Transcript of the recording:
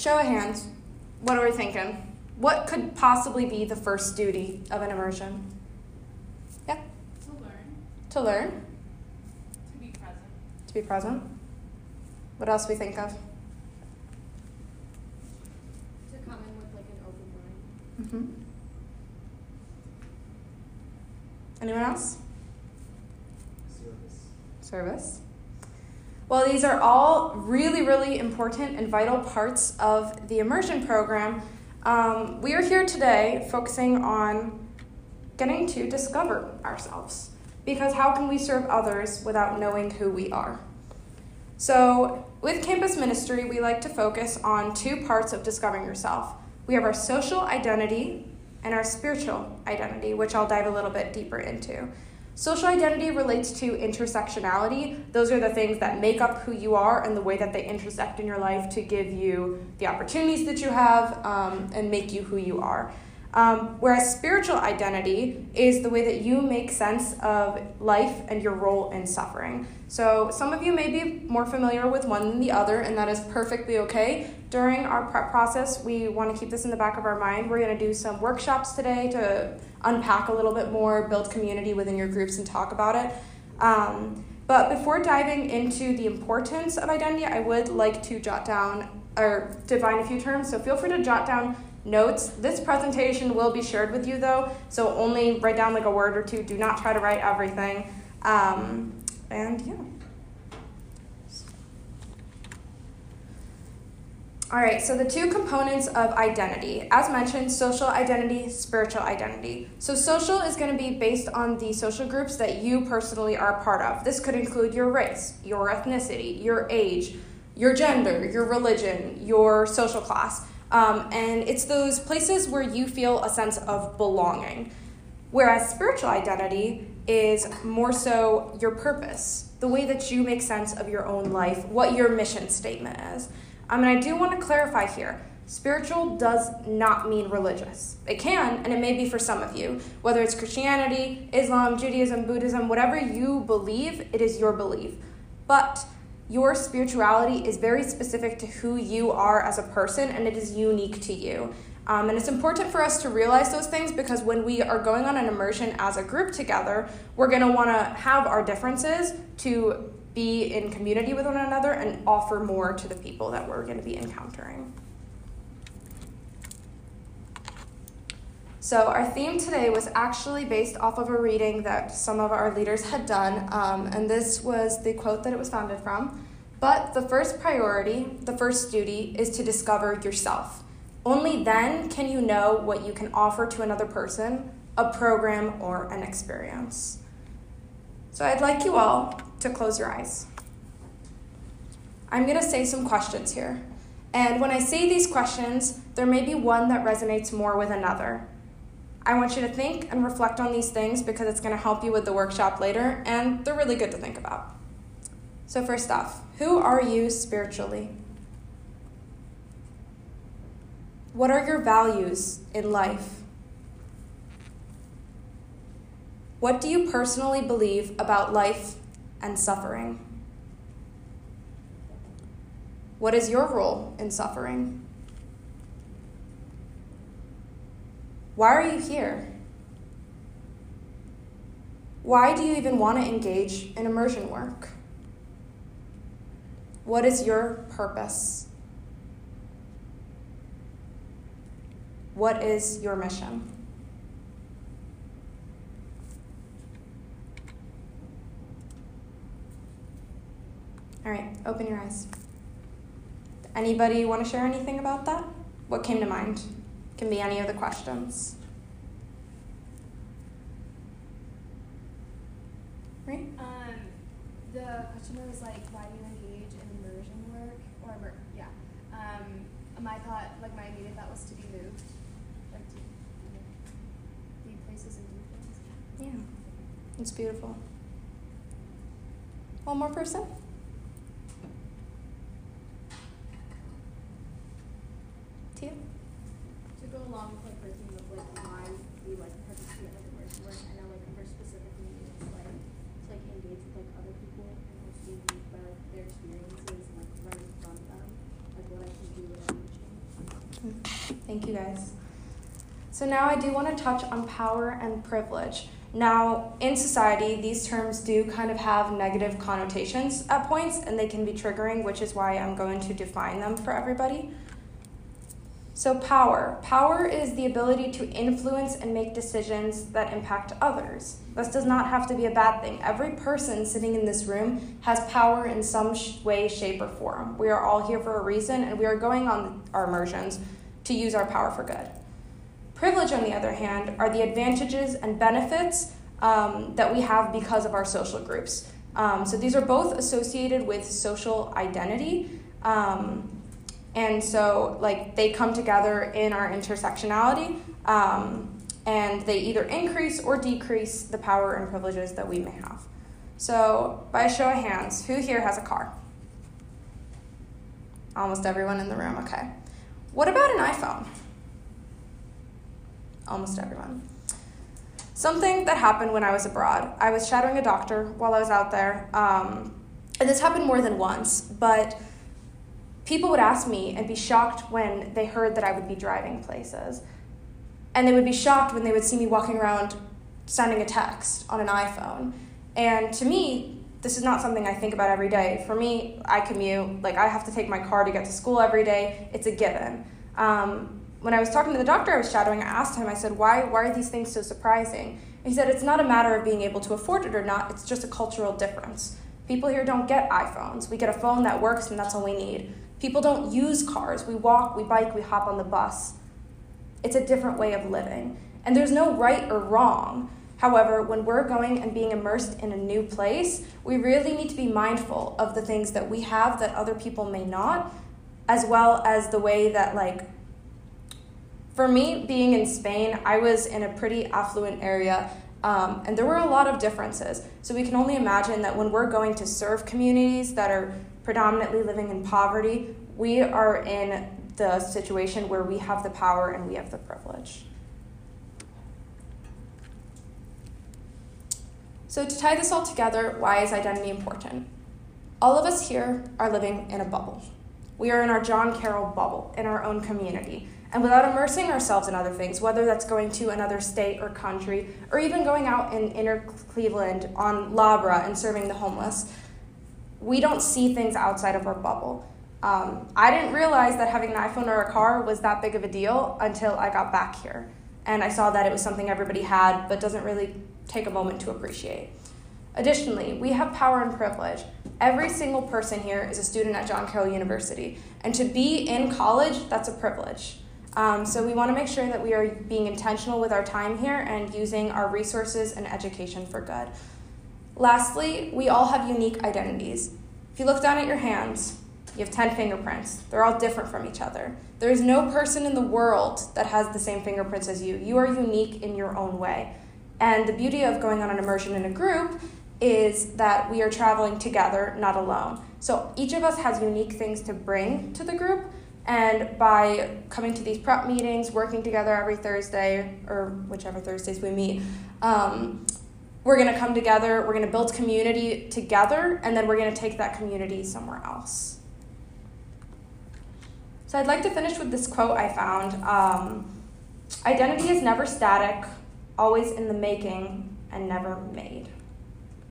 show of hands, what are we thinking? What could possibly be the first duty of an immersion? Yeah? To learn. To learn? To be present. To be present? What else we think of? To come in with like an open mind. Mm-hmm. Anyone else? Service. Service. Well, these are all really, really important and vital parts of the immersion program. Um, we are here today focusing on getting to discover ourselves. Because how can we serve others without knowing who we are? So, with campus ministry, we like to focus on two parts of discovering yourself. We have our social identity and our spiritual identity, which I'll dive a little bit deeper into. Social identity relates to intersectionality. Those are the things that make up who you are and the way that they intersect in your life to give you the opportunities that you have um, and make you who you are. Um, whereas spiritual identity is the way that you make sense of life and your role in suffering. So, some of you may be more familiar with one than the other, and that is perfectly okay. During our prep process, we want to keep this in the back of our mind. We're going to do some workshops today to unpack a little bit more, build community within your groups, and talk about it. Um, but before diving into the importance of identity, I would like to jot down or define a few terms. So, feel free to jot down notes. This presentation will be shared with you though, so only write down like a word or two. Do not try to write everything. Um, and yeah. All right, so the two components of identity. As mentioned, social identity, spiritual identity. So, social is going to be based on the social groups that you personally are part of. This could include your race, your ethnicity, your age, your gender, your religion, your social class. Um, and it's those places where you feel a sense of belonging. Whereas spiritual identity is more so your purpose, the way that you make sense of your own life, what your mission statement is. Um, and I do want to clarify here spiritual does not mean religious. It can, and it may be for some of you. Whether it's Christianity, Islam, Judaism, Buddhism, whatever you believe, it is your belief. But your spirituality is very specific to who you are as a person and it is unique to you. Um, and it's important for us to realize those things because when we are going on an immersion as a group together, we're going to want to have our differences to be in community with one another and offer more to the people that we're going to be encountering. So, our theme today was actually based off of a reading that some of our leaders had done, um, and this was the quote that it was founded from. But the first priority, the first duty, is to discover yourself. Only then can you know what you can offer to another person, a program, or an experience. So, I'd like you all to close your eyes. I'm going to say some questions here. And when I say these questions, there may be one that resonates more with another. I want you to think and reflect on these things because it's going to help you with the workshop later, and they're really good to think about. So, first off, who are you spiritually? What are your values in life? What do you personally believe about life and suffering? What is your role in suffering? Why are you here? Why do you even want to engage in immersion work? What is your purpose? What is your mission? All right, open your eyes. Anybody want to share anything about that? What came to mind? Can be any of the questions. Right? Um, the question was like, why do you engage in immersion work? Or, yeah. Um, my thought, like my immediate thought was to be moved. Like to you know, be places and do things. Yeah, it's beautiful. One more person? Tia? To go along with like the theme of like why we like participate in like immersion work, I know like for specifically it's like to like engage with like other people and like see about like, their experiences and like learn from them, like what I can do, can change. Thank you guys. So now I do want to touch on power and privilege. Now, in society, these terms do kind of have negative connotations at points and they can be triggering, which is why I'm going to define them for everybody. So, power. Power is the ability to influence and make decisions that impact others. This does not have to be a bad thing. Every person sitting in this room has power in some sh- way, shape, or form. We are all here for a reason, and we are going on our immersions to use our power for good. Privilege, on the other hand, are the advantages and benefits um, that we have because of our social groups. Um, so these are both associated with social identity. Um, and so, like, they come together in our intersectionality, um, and they either increase or decrease the power and privileges that we may have. So, by a show of hands, who here has a car? Almost everyone in the room, okay. What about an iPhone? Almost everyone. Something that happened when I was abroad. I was shadowing a doctor while I was out there, um, and this happened more than once, but people would ask me and be shocked when they heard that I would be driving places. And they would be shocked when they would see me walking around sending a text on an iPhone. And to me, this is not something I think about every day. For me, I commute, like, I have to take my car to get to school every day, it's a given. Um, when I was talking to the doctor I was shadowing, I asked him, I said, why, why are these things so surprising? He said, it's not a matter of being able to afford it or not, it's just a cultural difference. People here don't get iPhones. We get a phone that works, and that's all we need. People don't use cars. We walk, we bike, we hop on the bus. It's a different way of living. And there's no right or wrong. However, when we're going and being immersed in a new place, we really need to be mindful of the things that we have that other people may not, as well as the way that, like, for me, being in Spain, I was in a pretty affluent area um, and there were a lot of differences. So we can only imagine that when we're going to serve communities that are predominantly living in poverty, we are in the situation where we have the power and we have the privilege. So, to tie this all together, why is identity important? All of us here are living in a bubble. We are in our John Carroll bubble, in our own community. And without immersing ourselves in other things, whether that's going to another state or country, or even going out in inner Cleveland on Labre and serving the homeless, we don't see things outside of our bubble. Um, I didn't realize that having an iPhone or a car was that big of a deal until I got back here. And I saw that it was something everybody had, but doesn't really take a moment to appreciate. Additionally, we have power and privilege. Every single person here is a student at John Carroll University, and to be in college, that's a privilege. Um, so we want to make sure that we are being intentional with our time here and using our resources and education for good. Lastly, we all have unique identities. If you look down at your hands, you have 10 fingerprints. They're all different from each other. There is no person in the world that has the same fingerprints as you. You are unique in your own way. And the beauty of going on an immersion in a group is that we are traveling together, not alone. So each of us has unique things to bring to the group, and by coming to these prep meetings, working together every Thursday, or whichever Thursdays we meet, um, we're going to come together, we're going to build community together, and then we're going to take that community somewhere else. So I'd like to finish with this quote I found um, Identity is never static, always in the making, and never made.